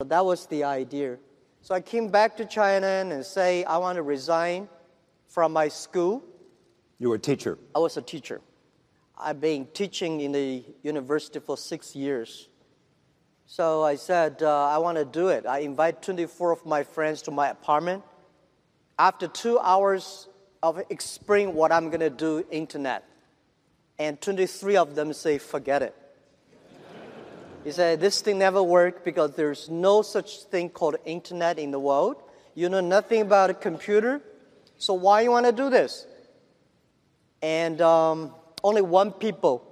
So that was the idea. So I came back to China and say I want to resign from my school. You were a teacher. I was a teacher. I've been teaching in the university for six years. So I said, uh, I want to do it. I invite 24 of my friends to my apartment. After two hours of explaining what I'm going to do, internet, and 23 of them say, forget it. He said, this thing never worked because there's no such thing called internet in the world. You know nothing about a computer. So why you want to do this? And um, only one people,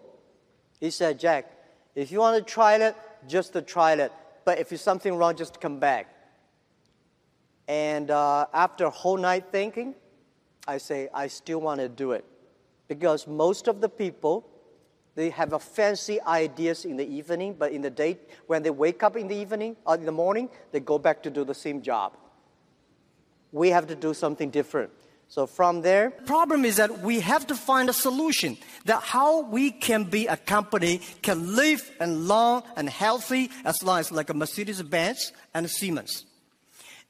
he said, Jack, if you want to try it, just to try it. But if there's something wrong, just come back. And uh, after a whole night thinking, I say, I still want to do it. Because most of the people, they have a fancy ideas in the evening, but in the day, when they wake up in the evening or in the morning, they go back to do the same job. We have to do something different. So from there, The problem is that we have to find a solution that how we can be a company can live and long and healthy as long as like a Mercedes-Benz and a Siemens.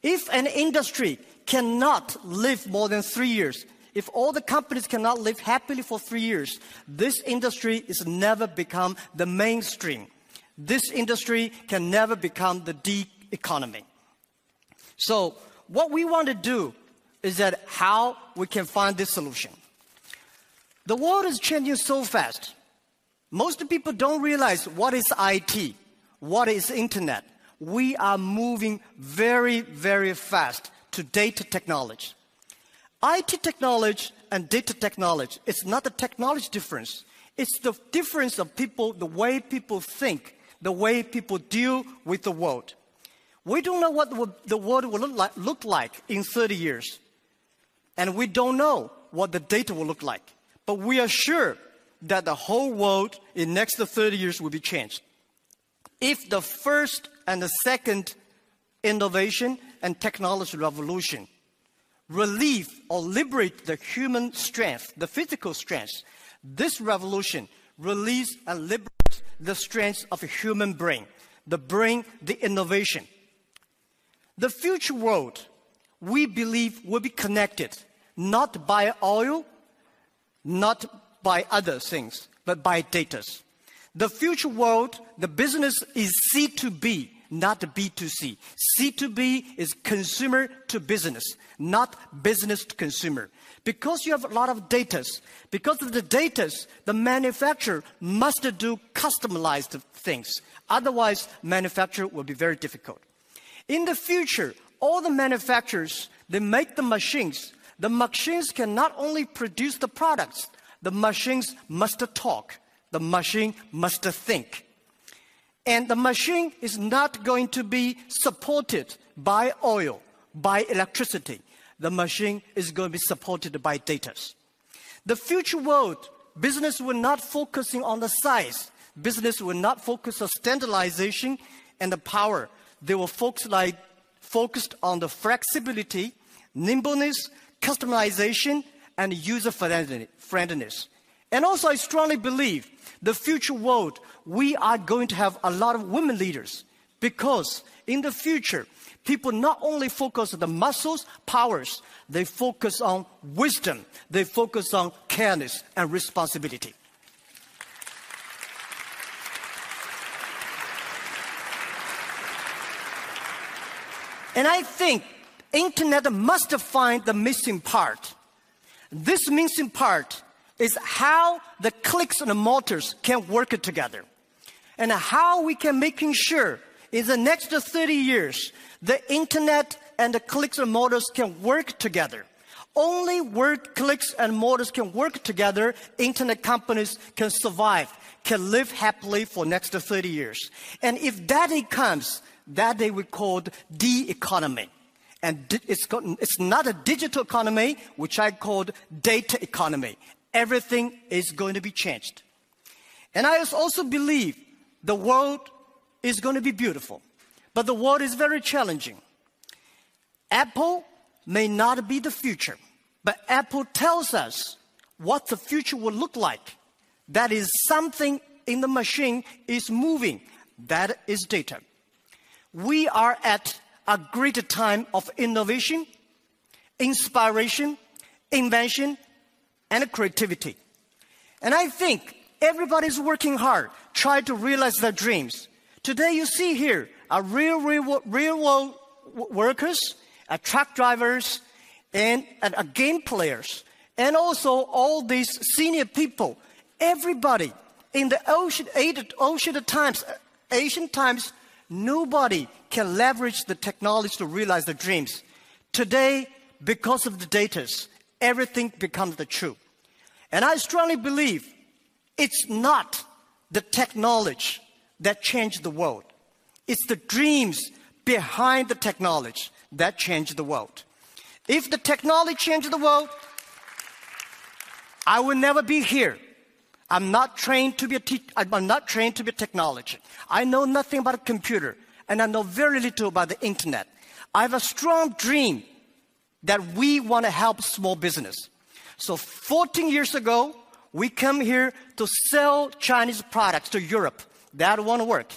If an industry cannot live more than three years, if all the companies cannot live happily for three years, this industry is never become the mainstream. This industry can never become the D economy. So what we want to do is that how we can find this solution. The world is changing so fast. Most people don't realize what is IT, what is internet. We are moving very, very fast to data technology. IT technology and data technology, it's not the technology difference. It's the difference of people, the way people think, the way people deal with the world. We don't know what the world will look like, look like in 30 years. And we don't know what the data will look like. But we are sure that the whole world in next 30 years will be changed. If the first and the second innovation and technology revolution relieve or liberate the human strength, the physical strength, this revolution release and liberate the strength of a human brain, the brain, the innovation. The future world, we believe, will be connected not by oil, not by other things, but by data. The future world, the business is C2B, not B2C. C2B is consumer to business, not business to consumer. Because you have a lot of data, because of the data, the manufacturer must do customized things. Otherwise, manufacture will be very difficult. In the future, all the manufacturers, they make the machines the machines can not only produce the products, the machines must talk, the machine must think. And the machine is not going to be supported by oil, by electricity. The machine is going to be supported by data. The future world, business will not focusing on the size. Business will not focus on standardization and the power. They will focus like focused on the flexibility, nimbleness, customization, and user friendliness. And also, I strongly believe the future world, we are going to have a lot of women leaders because in the future, people not only focus on the muscles, powers, they focus on wisdom, they focus on careness and responsibility. And I think internet must find the missing part. This missing part is how the clicks and the motors can work together. And how we can making sure in the next 30 years, the internet and the clicks and motors can work together. Only work clicks and motors can work together, internet companies can survive, can live happily for next 30 years. And if that day comes, that day we call the economy. And it's, it's not a digital economy, which I called data economy. Everything is going to be changed. And I also believe the world is going to be beautiful, but the world is very challenging. Apple may not be the future, but Apple tells us what the future will look like. That is something in the machine is moving. That is data. we are at a great time of innovation, inspiration, invention, and creativity. And I think everybody's working hard, trying to realize their dreams. Today, you see here are real, real, real world workers, uh, truck drivers, and, and uh, game players, and also all these senior people. Everybody in the ocean, ocean times, uh, ancient times, nobody can leverage the technology to realize their dreams. Today, because of the data, everything becomes the truth. And I strongly believe it's not the technology that changed the world. It's the dreams behind the technology that changed the world. If the technology changed the world, I will never be here. I'm not trained to be a te- I'm not trained to be a technology. I know nothing about a computer and I know very little about the internet. I have a strong dream that we want to help small business. So 14 years ago, we come here to sell Chinese products to Europe. That won't work.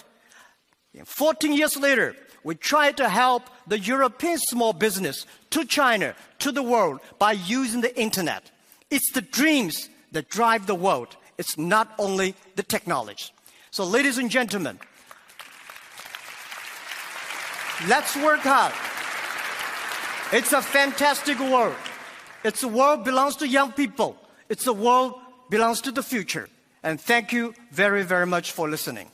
14 years later, we try to help the European small business to China, to the world by using the internet. It's the dreams that drive the world. It's not only the technology. So, ladies and gentlemen, let's work hard. It's a fantastic world. It's a world belongs to young people. It's a world belongs to the future. And thank you very, very much for listening.